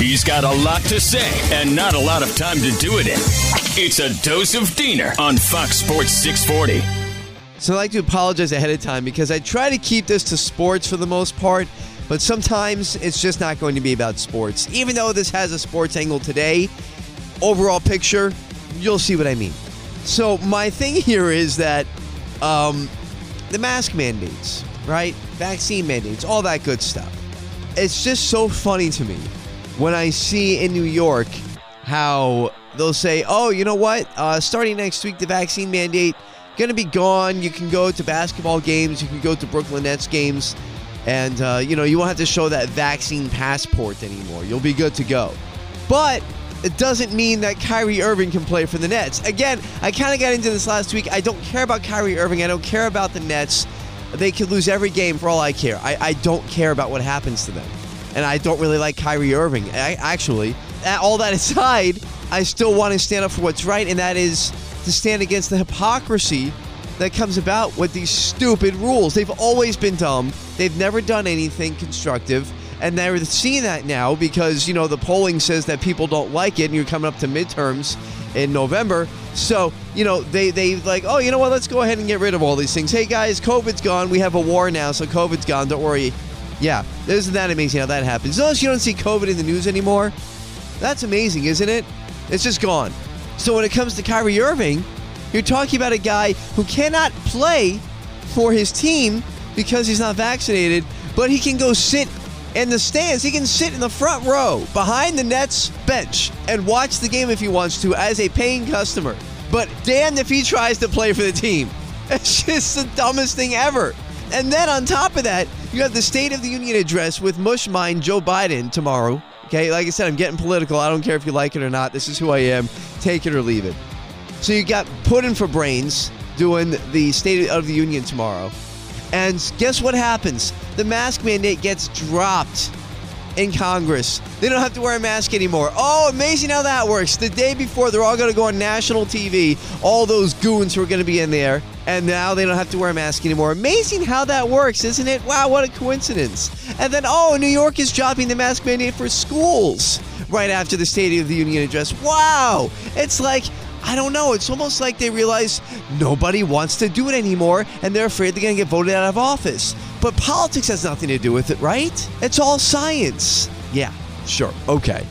He's got a lot to say and not a lot of time to do it in. It's a dose of Diener on Fox Sports 640. So I'd like to apologize ahead of time because I try to keep this to sports for the most part, but sometimes it's just not going to be about sports. Even though this has a sports angle today, overall picture, you'll see what I mean. So my thing here is that um, the mask mandates, right? Vaccine mandates, all that good stuff. It's just so funny to me when I see in New York how they'll say, "Oh, you know what? Uh, starting next week, the vaccine mandate gonna be gone. You can go to basketball games. You can go to Brooklyn Nets games, and uh, you know you won't have to show that vaccine passport anymore. You'll be good to go." But it doesn't mean that Kyrie Irving can play for the Nets. Again, I kind of got into this last week. I don't care about Kyrie Irving. I don't care about the Nets. They could lose every game for all I care. I, I don't care about what happens to them. And I don't really like Kyrie Irving. I, actually, all that aside, I still want to stand up for what's right, and that is to stand against the hypocrisy that comes about with these stupid rules. They've always been dumb. They've never done anything constructive and they're seeing that now because you know the polling says that people don't like it and you're coming up to midterms in November so you know they they like oh you know what let's go ahead and get rid of all these things hey guys COVID's gone we have a war now so COVID's gone don't worry yeah isn't that amazing how that happens unless you don't see COVID in the news anymore that's amazing isn't it it's just gone so when it comes to Kyrie Irving you're talking about a guy who cannot play for his team because he's not vaccinated but he can go sit in the stands. He can sit in the front row behind the Nets bench and watch the game if he wants to as a paying customer. But damned if he tries to play for the team. It's just the dumbest thing ever. And then on top of that, you have the State of the Union address with Mushmine Joe Biden tomorrow. Okay, like I said, I'm getting political. I don't care if you like it or not. This is who I am. Take it or leave it. So you got Puddin' for Brains doing the State of the Union tomorrow. And guess what happens? The mask mandate gets dropped in Congress. They don't have to wear a mask anymore. Oh, amazing how that works. The day before, they're all going to go on national TV, all those goons who are going to be in there, and now they don't have to wear a mask anymore. Amazing how that works, isn't it? Wow, what a coincidence. And then, oh, New York is dropping the mask mandate for schools right after the State of the Union address. Wow. It's like, I don't know. It's almost like they realize nobody wants to do it anymore and they're afraid they're going to get voted out of office. But politics has nothing to do with it, right? It's all science. Yeah, sure. Okay.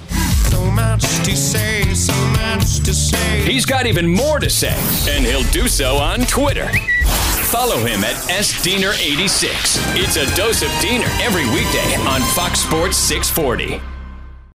So much to say, so much to say. He's got even more to say, and he'll do so on Twitter. Follow him at SDiener86. It's a dose of Diener every weekday on Fox Sports 640.